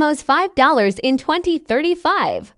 Atmos $5 in 2035.